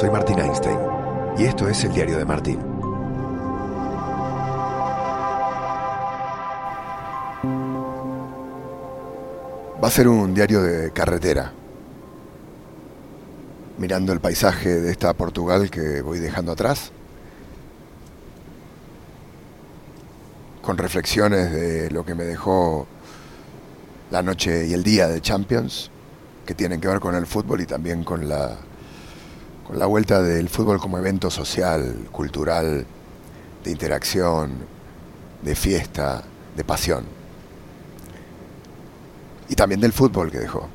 soy Martín Einstein y esto es el diario de Martín. Va a ser un diario de carretera, mirando el paisaje de esta Portugal que voy dejando atrás, con reflexiones de lo que me dejó la noche y el día de Champions, que tienen que ver con el fútbol y también con la, la vuelta del fútbol como evento social, cultural, de interacción, de fiesta, de pasión. Y también del fútbol que dejó,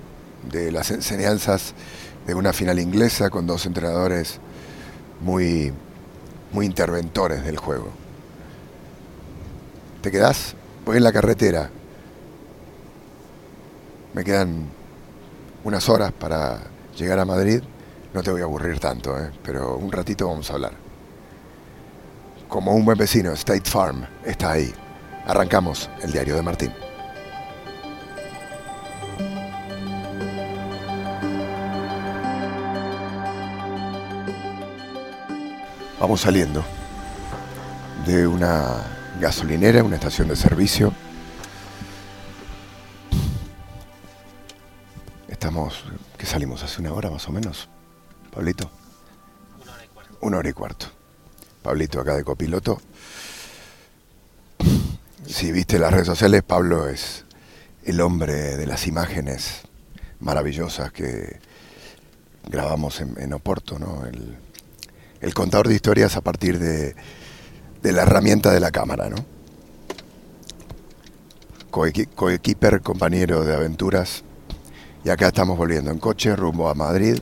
de las enseñanzas de una final inglesa con dos entrenadores muy, muy interventores del juego. ¿Te quedás? Voy en la carretera. Me quedan unas horas para llegar a Madrid. No te voy a aburrir tanto, ¿eh? pero un ratito vamos a hablar. Como un buen vecino, State Farm está ahí. Arrancamos el diario de Martín. Vamos saliendo de una gasolinera, una estación de servicio. Estamos, ¿qué salimos? ¿Hace una hora más o menos? Pablito. Una hora y cuarto. Una hora y cuarto. Pablito acá de copiloto. Si viste las redes sociales, Pablo es el hombre de las imágenes maravillosas que grabamos en, en Oporto, ¿no? El, el contador de historias a partir de, de la herramienta de la cámara, ¿no? Coequi- Coequiper, compañero de aventuras. Y acá estamos volviendo en coche rumbo a Madrid.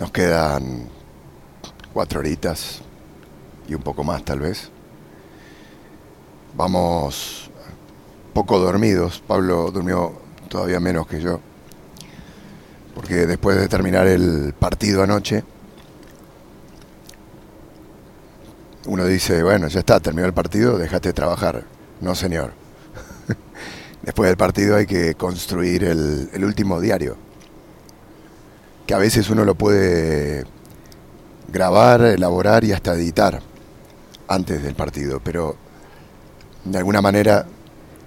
Nos quedan cuatro horitas y un poco más tal vez. Vamos poco dormidos. Pablo durmió todavía menos que yo. Porque después de terminar el partido anoche, uno dice, bueno, ya está, terminó el partido, déjate trabajar. No, señor. Después del partido hay que construir el, el último diario. Que a veces uno lo puede grabar, elaborar y hasta editar antes del partido. Pero de alguna manera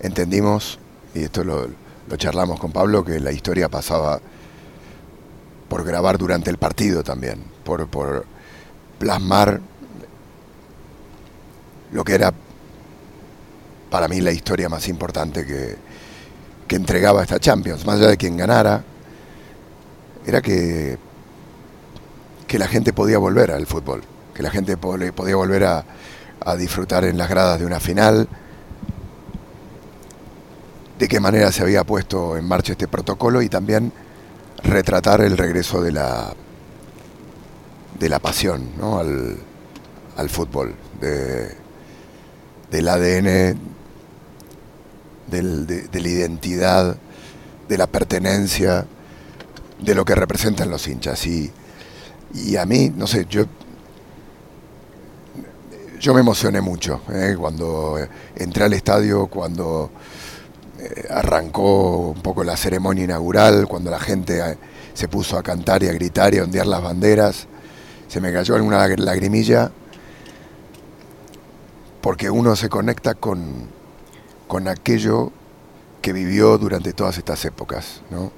entendimos, y esto lo, lo charlamos con Pablo, que la historia pasaba por grabar durante el partido también, por, plasmar lo que era para mí la historia más importante que, que entregaba esta Champions, más allá de quien ganara, era que, que la gente podía volver al fútbol, que la gente po- podía volver a, disfrutar en las gradas de una final, de qué manera se había puesto en marcha este protocolo y también retratar el regreso de la de la pasión ¿no? al, al fútbol, de, del ADN, del- de, de la identidad, de la pertenencia, de lo que representan los hinchas. Y, y a mí, no sé, yo, yo me emocioné mucho ¿eh? cuando entré al estadio, cuando eh, arrancó un poco la ceremonia inaugural, cuando la gente eh, se puso a cantar y a gritar y a ondear las banderas. Se me cayó alguna lagrimilla porque uno se conecta con, con aquello que vivió durante todas estas épocas, ¿no?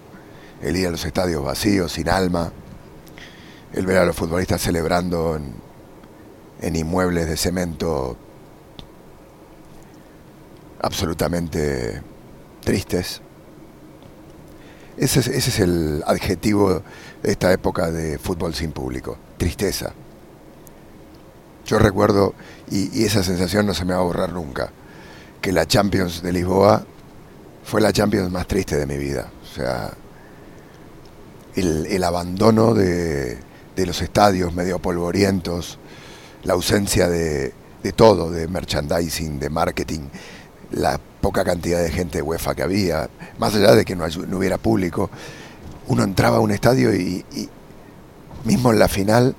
El ir a los estadios vacíos, sin alma, el ver a los futbolistas celebrando en, inmuebles de cemento absolutamente tristes. Ese es, ese es el adjetivo de esta época de fútbol sin público, tristeza. Yo recuerdo, y, y esa sensación no se me va a borrar nunca, que la Champions de Lisboa fue la Champions más triste de mi vida. O sea, el, el abandono de, de los estadios medio polvorientos, la ausencia de, de todo, de merchandising, de marketing, la poca cantidad de gente de UEFA que había, más allá de que no, no hubiera público, uno entraba a un estadio y, y mismo en la final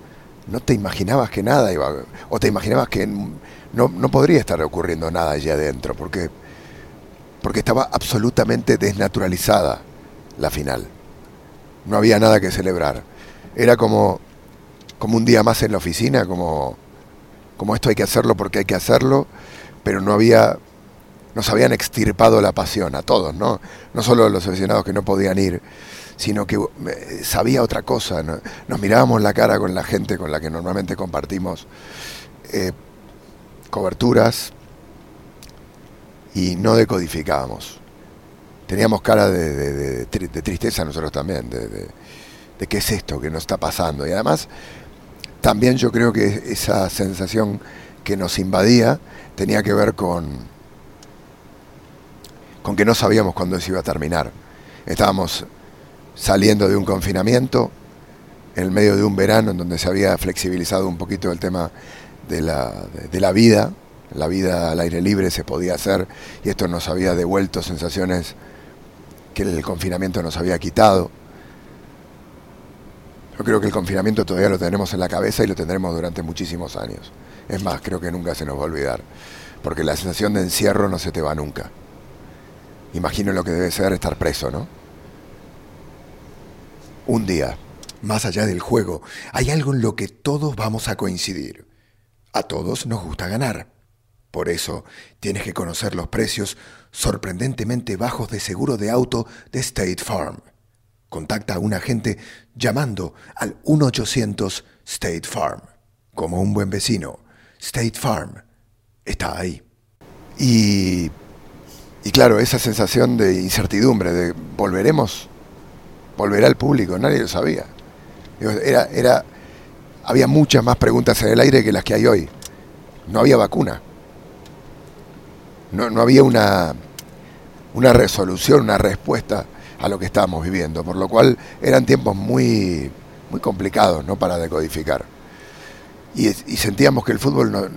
no te imaginabas que nada iba, o te imaginabas que no, no podría estar ocurriendo nada allí adentro, porque, porque estaba absolutamente desnaturalizada la final. No había nada que celebrar. Era como, como un día más en la oficina, como, como esto hay que hacerlo porque hay que hacerlo, pero no había, nos habían extirpado la pasión a todos, ¿no? No solo los aficionados que no podían ir, sino que eh, sabía otra cosa. Nos mirábamos la cara con la gente con la que normalmente compartimos eh, coberturas y no decodificábamos. Teníamos cara de, tristeza nosotros también, de, qué es esto que nos está pasando. Y además, también yo creo que esa sensación que nos invadía tenía que ver con, con que no sabíamos cuándo se iba a terminar. Estábamos saliendo de un confinamiento, en el medio de un verano en donde se había flexibilizado un poquito el tema de la, de la vida, la vida al aire libre se podía hacer y esto nos había devuelto sensaciones que el confinamiento nos había quitado. Yo creo que el confinamiento todavía lo tenemos en la cabeza y lo tendremos durante muchísimos años. Es más, creo que nunca se nos va a olvidar, porque la sensación de encierro no se te va nunca. Imagino lo que debe ser estar preso, ¿no? Un día. Más allá del juego, hay algo en lo que todos vamos a coincidir. A todos nos gusta ganar. Por eso, tienes que conocer los precios sorprendentemente bajos de seguro de auto de State Farm. Contacta a un agente llamando al 1-800 State Farm. Como un buen vecino, State Farm está ahí. Y, y claro, esa sensación de incertidumbre, de volveremos, volverá el público, nadie lo sabía. Era, era, había muchas más preguntas en el aire que las que hay hoy. No había vacuna no, había una, una resolución, una respuesta a lo que estábamos viviendo, por lo cual eran tiempos muy, muy complicados ¿no? para decodificar. Y, sentíamos que el fútbol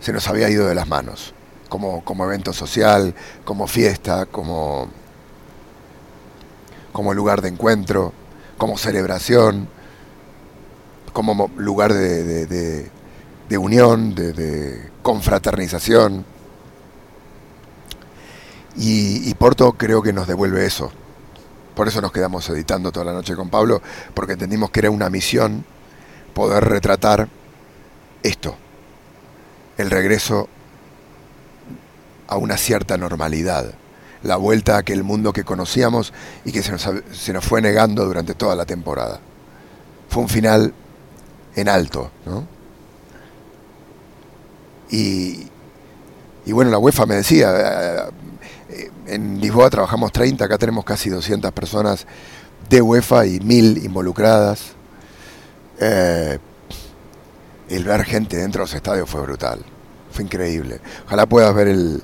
se nos había ido de las manos, como, como evento social, como fiesta, como, como lugar de encuentro, como celebración, como lugar de, de unión, de confraternización. Y, Porto creo que nos devuelve eso. Por eso nos quedamos editando toda la noche con Pablo, porque entendimos que era una misión poder retratar esto, el regreso a una cierta normalidad, la vuelta a aquel mundo que conocíamos y que se nos, se nos fue negando durante toda la temporada. Fue un final en alto, ¿no? Y, y bueno, la UEFA me decía, en Lisboa trabajamos 30, acá tenemos casi 200 personas de UEFA y 1000 involucradas. Eh, el ver gente dentro de los estadios fue brutal, fue increíble. Ojalá puedas ver el,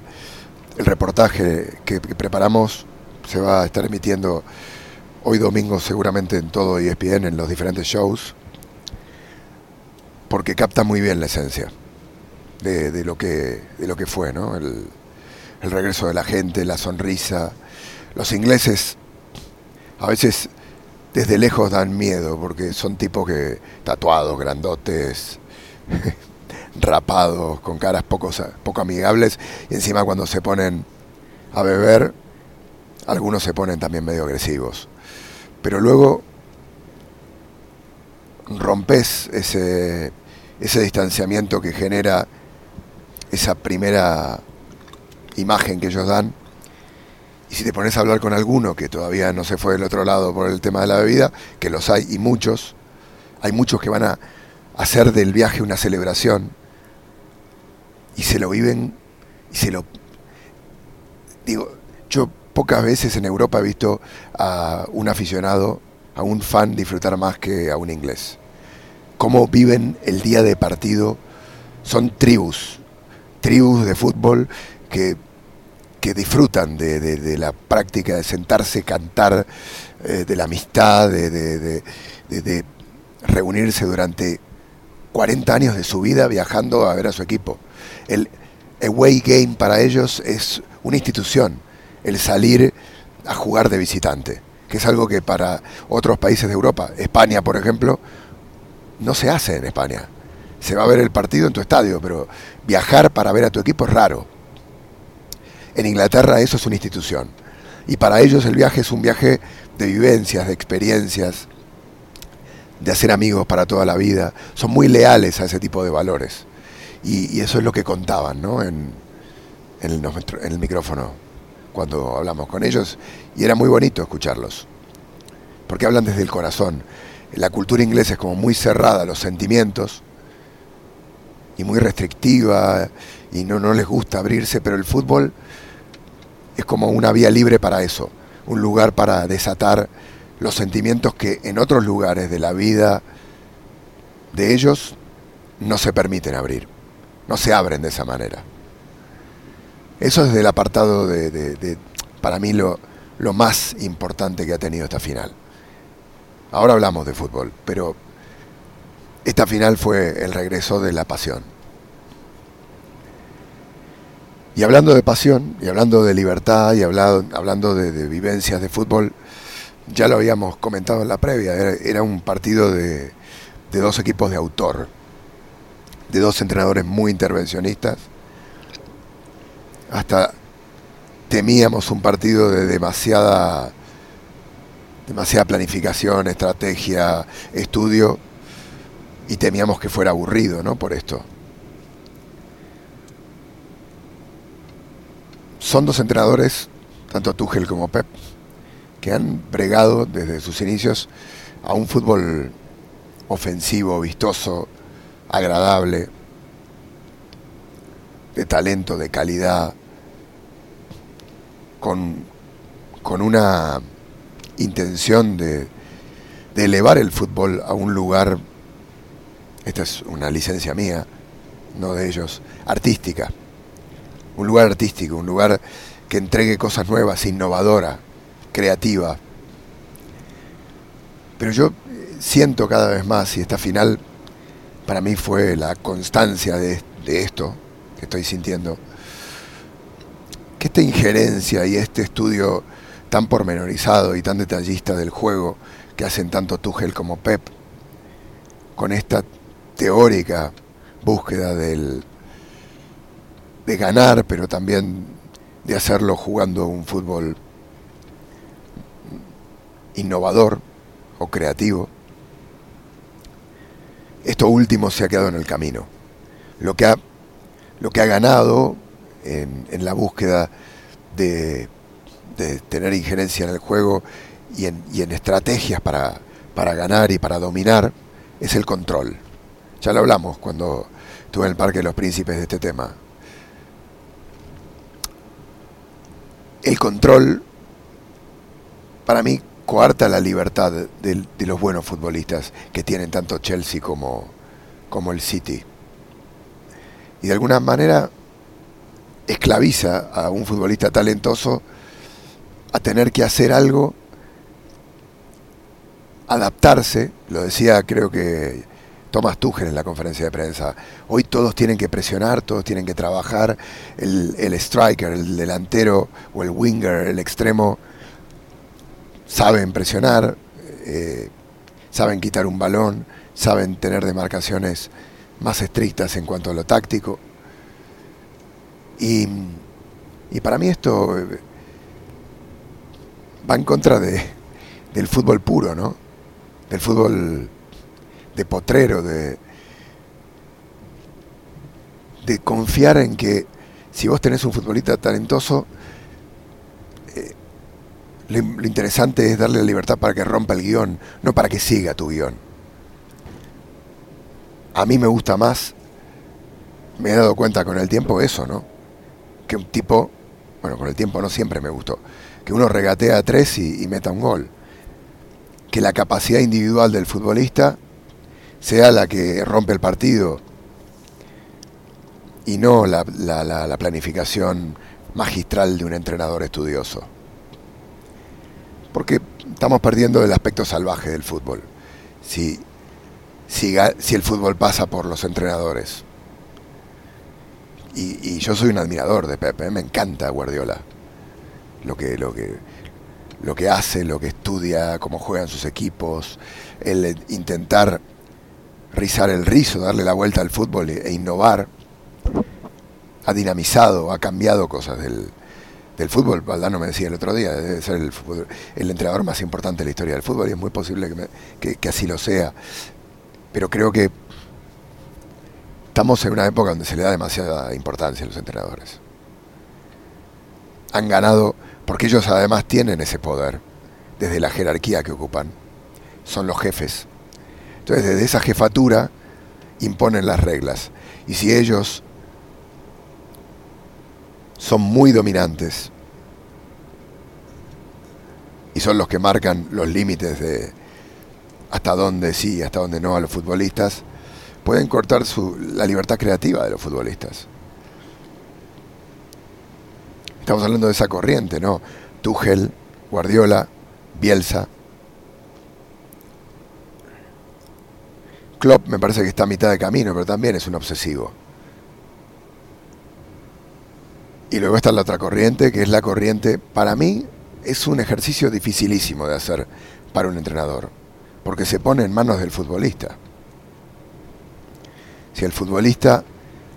reportaje que, preparamos, se va a estar emitiendo hoy domingo seguramente en todo ESPN, en los diferentes shows, porque capta muy bien la esencia de, lo, que, de lo que fue, ¿no? El regreso de la gente, la sonrisa. Los ingleses a veces desde lejos dan miedo porque son tipos que tatuados, grandotes, rapados, con caras poco, amigables y encima cuando se ponen a beber, algunos se ponen también medio agresivos. Pero luego rompes ese, ese distanciamiento que genera esa primera imagen que ellos dan. Y si te pones a hablar con alguno que todavía no se fue del otro lado por el tema de la bebida, que los hay y muchos, hay muchos que van a hacer del viaje una celebración y se lo viven y se lo... Digo, yo pocas veces en Europa he visto a un aficionado, a un fan disfrutar más que a un inglés. Cómo viven el día de partido, son tribus, tribus de fútbol que que disfrutan de, la práctica de sentarse, cantar, eh, de la amistad, de, reunirse durante 40 años de su vida viajando a ver a su equipo. El away game para ellos es una institución, el salir a jugar de visitante, que es algo que para otros países de Europa, España por ejemplo, no se hace en España. Se va a ver el partido en tu estadio, pero viajar para ver a tu equipo es raro. En Inglaterra eso es una institución. Y para ellos el viaje es un viaje de vivencias, de experiencias, de hacer amigos para toda la vida. Son muy leales a ese tipo de valores. Y, eso es lo que contaban ¿no? en, el, micrófono cuando hablamos con ellos. Y era muy bonito escucharlos. Porque hablan desde el corazón. La cultura inglesa es como muy cerrada a los sentimientos y muy restrictiva y no, no les gusta abrirse, pero el fútbol es como una vía libre para eso, un lugar para desatar los sentimientos que en otros lugares de la vida de ellos no se permiten abrir, no se abren de esa manera. Eso es del apartado de, para mí, lo, lo más importante que ha tenido esta final. Ahora hablamos de fútbol, pero esta final fue el regreso de la pasión. Y hablando de pasión, y hablando de libertad, y hablando, hablando de vivencias de fútbol, ya lo habíamos comentado en la previa, era, un partido de, dos equipos de autor, de dos entrenadores muy intervencionistas. Hasta temíamos un partido de demasiada, demasiada planificación, estrategia, estudio, y temíamos que fuera aburrido, ¿no? Por esto. Son dos entrenadores, tanto Tuchel como Pep, que han bregado desde sus inicios a un fútbol ofensivo, vistoso, agradable, de talento, de calidad, con, con una intención de, de elevar el fútbol a un lugar, esta es una licencia mía, no de ellos, artística, un lugar artístico, un lugar que entregue cosas nuevas, innovadora, creativa. Pero yo siento cada vez más, y esta final para mí fue la constancia de, esto que estoy sintiendo, que esta injerencia y este estudio tan pormenorizado y tan detallista del juego que hacen tanto Tuchel como Pep, con esta teórica búsqueda del, de ganar, pero también de hacerlo jugando un fútbol innovador o creativo, esto último se ha quedado en el camino. Lo que ha, lo que ha ganado en, la búsqueda de, tener injerencia en el juego y en, y en estrategias para, para ganar y para dominar es el control. Ya lo hablamos cuando estuve en el Parque de los Príncipes de este tema. El control, para mí, coarta la libertad de, los buenos futbolistas que tienen tanto Chelsea como, como el City. Y de alguna manera esclaviza a un futbolista talentoso a tener que hacer algo, adaptarse, lo decía creo que Thomas Tuchel en la conferencia de prensa, hoy todos tienen que presionar, todos tienen que trabajar, el, striker, el delantero o el winger, el extremo, saben presionar, eh, saben quitar un balón, saben tener demarcaciones más estrictas en cuanto a lo táctico. Y, para mí esto eh, va en contra de, del fútbol puro, ¿no? Del fútbol de potrero, de, de confiar en que si vos tenés un futbolista talentoso, lo, interesante es darle la libertad para que rompa el guion, no para que siga tu guion. A mí me gusta más, me he dado cuenta con el tiempo eso, ¿no? Que un tipo, bueno, con el tiempo no siempre me gustó, que uno regatea a tres y, meta un gol. Que la capacidad individual del futbolista sea la que rompe el partido y no la planificación magistral de un entrenador estudioso porque estamos perdiendo el aspecto salvaje del fútbol. Si, si, el fútbol pasa por los entrenadores. Y, yo soy un admirador de Pepe, ¿eh? me encanta Guardiola. Lo que, lo, que, lo que hace, lo que estudia, cómo juegan sus equipos, el intentar rizar el rizo, darle la vuelta al fútbol e, innovar, ha dinamizado, ha cambiado cosas del, fútbol, Valdano me decía el otro día, debe ser el, el entrenador más importante de la historia del fútbol y es muy posible que, que así lo sea. Pero creo que estamos en una época donde se le da demasiada importancia a los entrenadores. Han ganado, porque ellos además tienen ese poder, desde la jerarquía que ocupan, son los jefes. Entonces desde esa jefatura imponen las reglas. Y si ellos son muy dominantes y son los que marcan los límites de hasta dónde sí y hasta dónde no a los futbolistas, pueden cortar la libertad creativa de los futbolistas. Estamos hablando de esa corriente, ¿no? Tuchel, Guardiola, Bielsa. Klopp me parece que está a mitad de camino, pero también es un obsesivo. Y luego está la otra corriente, que es la corriente, para mí, es un ejercicio dificilísimo de hacer para un entrenador, porque se pone en manos del futbolista. Si el futbolista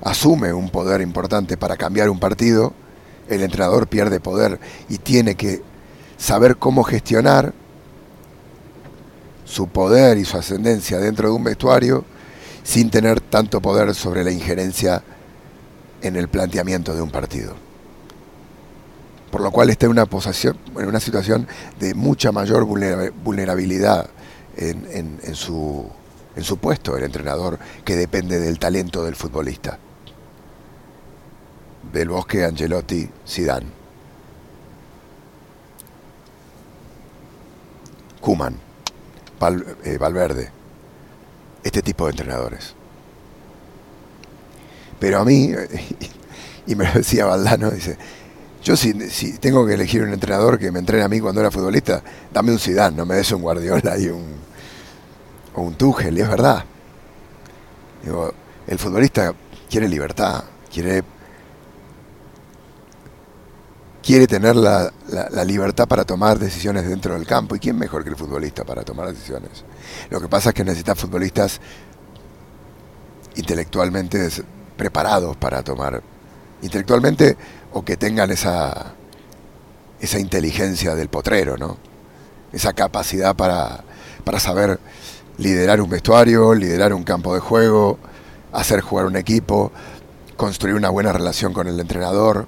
asume un poder importante para cambiar un partido, el entrenador pierde poder y tiene que saber cómo gestionar su poder y su ascendencia dentro de un vestuario sin tener tanto poder sobre la injerencia en el planteamiento de un partido. Por lo cual está en una, posición, en una situación de mucha mayor vulnerabilidad en, en, su, en su puesto, el entrenador, que depende del talento del futbolista. Del Bosque, Angelotti, Zidane. Kuman, eh, Valverde, este tipo de entrenadores. Pero a mí, y me lo decía Valdano, dice, yo si, tengo que elegir un entrenador que me entrene a mí cuando era futbolista, dame un Zidane, no me des un Guardiola y un o un Tuchel, y es verdad. Digo, el futbolista quiere libertad, quiere quiere tener la, la, libertad para tomar decisiones dentro del campo. ¿Y quién mejor que el futbolista para tomar decisiones? Lo que pasa es que necesita futbolistas intelectualmente preparados para tomar, intelectualmente o que tengan esa, esa inteligencia del potrero, ¿no? Esa capacidad para, para saber liderar un vestuario, liderar un campo de juego, hacer jugar un equipo, construir una buena relación con el entrenador.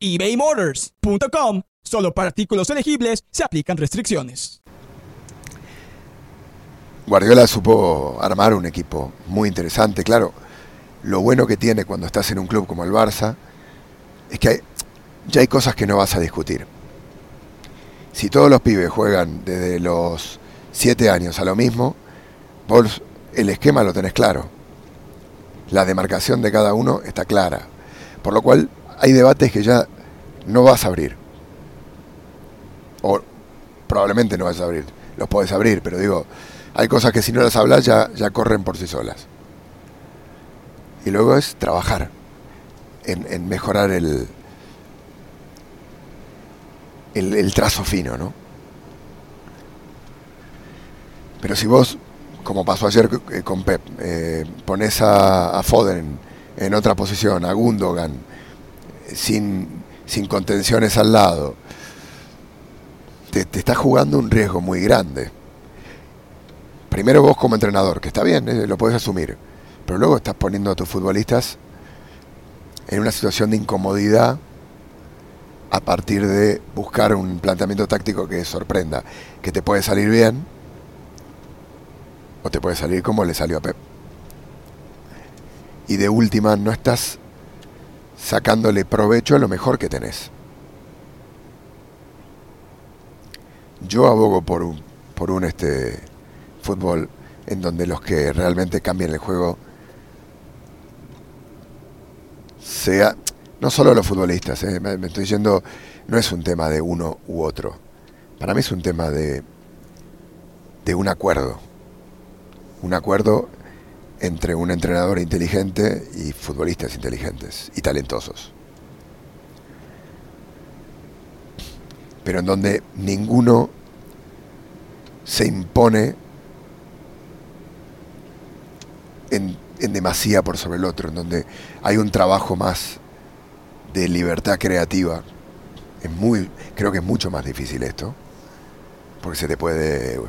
ebaymotors.com. Solo para artículos elegibles se aplican restricciones. Guardiola supo armar un equipo muy interesante, claro. Lo bueno que tiene cuando estás en un club como el Barça es que ya hay cosas que no vas a discutir. Si todos los pibes juegan desde los 7 años a lo mismo, el esquema lo tenés claro. La demarcación de cada uno está clara. Por lo cual hay debates que ya no vas a abrir. O probablemente no vas a abrir. Los puedes abrir, pero digo, hay cosas que si no las hablas ya, ya corren por sí solas. Y luego es trabajar en, mejorar el, el, trazo fino, ¿no? Pero si vos, como pasó ayer eh, con Pep, eh, pones a Foden en otra posición, a Gundogan, sin, sin contenciones al lado, te, te estás jugando un riesgo muy grande. Primero vos como entrenador, que está bien, eh, lo puedes asumir, pero luego estás poniendo a tus futbolistas en una situación de incomodidad a partir de buscar un planteamiento táctico que sorprenda, que te puede salir bien o te puede salir como le salió a Pep. Y de última, no estás sacándole provecho a lo mejor que tenés. Yo abogo por un, por un este, fútbol en donde los que realmente cambian el juego sea no solo los futbolistas, eh, me, estoy diciendo, no es un tema de uno u otro. Para mí es un tema de, de un acuerdo. Un acuerdo entre un entrenador inteligente y futbolistas inteligentes y talentosos. Pero en donde ninguno se impone en, en demasía por sobre el otro, en donde hay un trabajo más de libertad creativa. Es muy, creo que es mucho más difícil esto, porque se te puede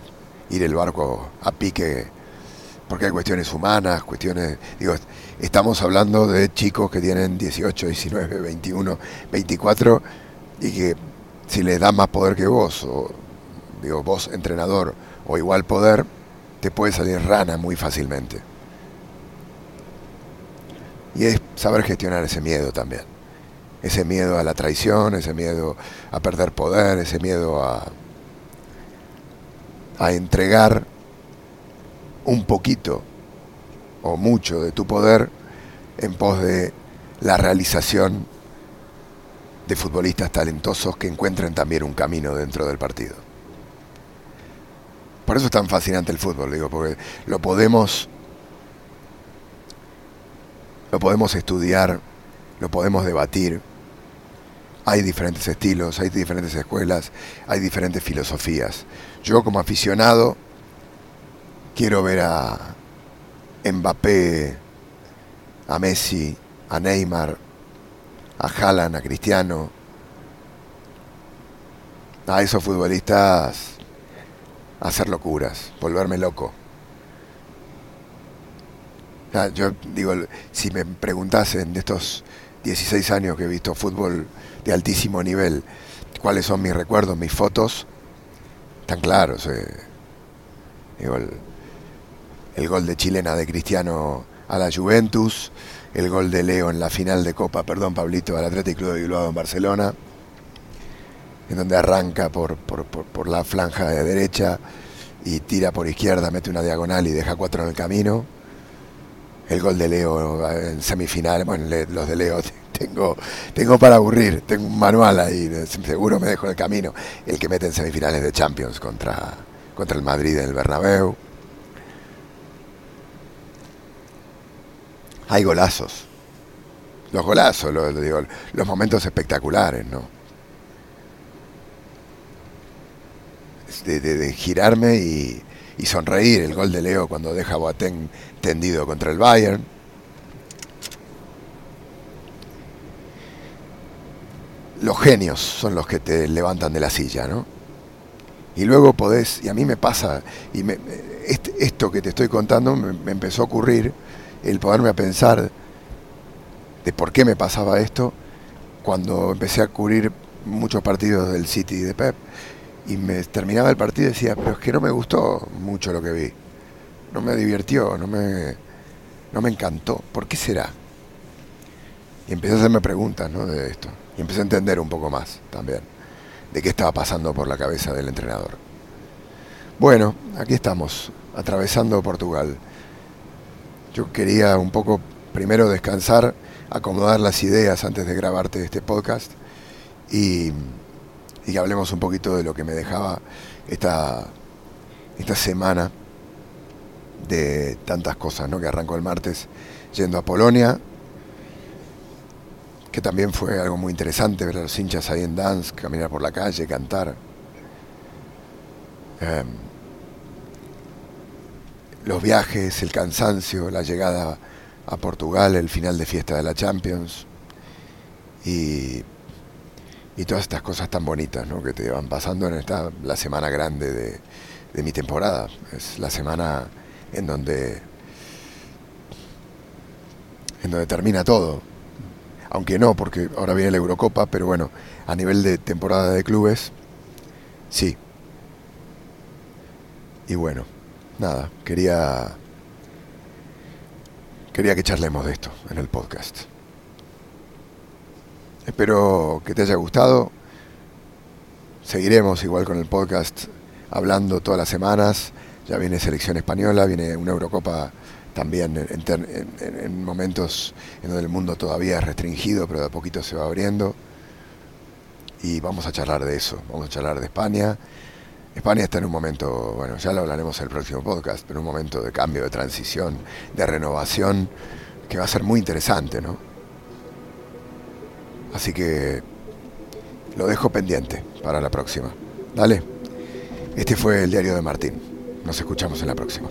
ir el barco a pique, porque hay cuestiones humanas, cuestiones, digo, estamos hablando de chicos que tienen 18, 19, 21, 24 y que si les da más poder que vos, o digo, vos entrenador, o igual poder, te puede salir rana muy fácilmente. Y es saber gestionar ese miedo también ese miedo a la traición, ese miedo a perder poder, ese miedo a, a entregar un poquito o mucho de tu poder en pos de la realización de futbolistas talentosos que encuentren también un camino dentro del partido. Por eso es tan fascinante el fútbol, digo, porque lo podemos lo podemos estudiar, lo podemos debatir, hay diferentes estilos, hay diferentes escuelas, hay diferentes filosofías. Yo como aficionado quiero ver a Mbappé, a Messi, a Neymar, a Haaland, a Cristiano, a esos futbolistas hacer locuras, volverme loco. Yo digo, si me preguntasen de estos 16 años que he visto fútbol de altísimo nivel, cuáles son mis recuerdos, mis fotos, tan claros. Eh. el, gol de chilena de Cristiano a la Juventus, el gol de Leo en la final de Copa, perdón Pablito, al Atlético de Bilbao en Barcelona, en donde arranca por, por, por la flanja de derecha y tira por izquierda, mete una diagonal y deja cuatro en el camino. El gol de Leo en semifinal, bueno, los de Leo tengo, tengo para aburrir, tengo un manual ahí, seguro me dejo en el camino, el que mete en semifinales de Champions contra, contra el Madrid en el Bernabéu. Hay golazos, los golazos, los, momentos espectaculares, ¿no? de girarme y, sonreír el gol de Leo cuando deja Boateng tendido contra el Bayern. Los genios son los que te levantan de la silla, ¿no? Y luego podés, y a mí me pasa, y esto que te estoy contando me, empezó a ocurrir, el poderme a pensar de por qué me pasaba esto, cuando empecé a cubrir muchos partidos del City de Pep y me terminaba el partido y decía, pero es que no me gustó mucho lo que vi. No me divirtió, no me, no me encantó. ¿Por qué será? Y empecé a hacerme preguntas ¿no? de esto. Y empecé a entender un poco más también de qué estaba pasando por la cabeza del entrenador. Bueno, aquí estamos, atravesando Portugal. Yo quería un poco primero descansar, acomodar las ideas antes de grabarte este podcast y y que hablemos un poquito de lo que me dejaba esta, esta semana de tantas cosas, ¿no? Que arrancó el martes yendo a Polonia, que también fue algo muy interesante ver a los hinchas ahí en dance, caminar por la calle, cantar. Em, los viajes, el cansancio, la llegada a Portugal, el final de fiesta de la Champions y y todas estas cosas tan bonitas ¿no? que te van pasando en esta la semana grande de, de mi temporada. Es la semana en donde en donde termina todo. Aunque no, porque ahora viene la Eurocopa, pero bueno, A nivel de temporada de clubes, sí. Y bueno, nada, quería quería que charlemos de esto en el podcast. Espero que te haya gustado. Seguiremos igual con el podcast hablando todas las semanas. Ya viene selección española, viene una Eurocopa también en, momentos en donde el mundo todavía es restringido, pero de a poquito se va abriendo. Y vamos a charlar de eso, vamos a charlar de España. España está en un momento, bueno, ya lo hablaremos en el próximo podcast, pero un momento de cambio, de transición, de renovación, que va a ser muy interesante, ¿no? Así que lo dejo pendiente para la próxima. Dale. Este fue el diario de Martín. Nos escuchamos en la próxima.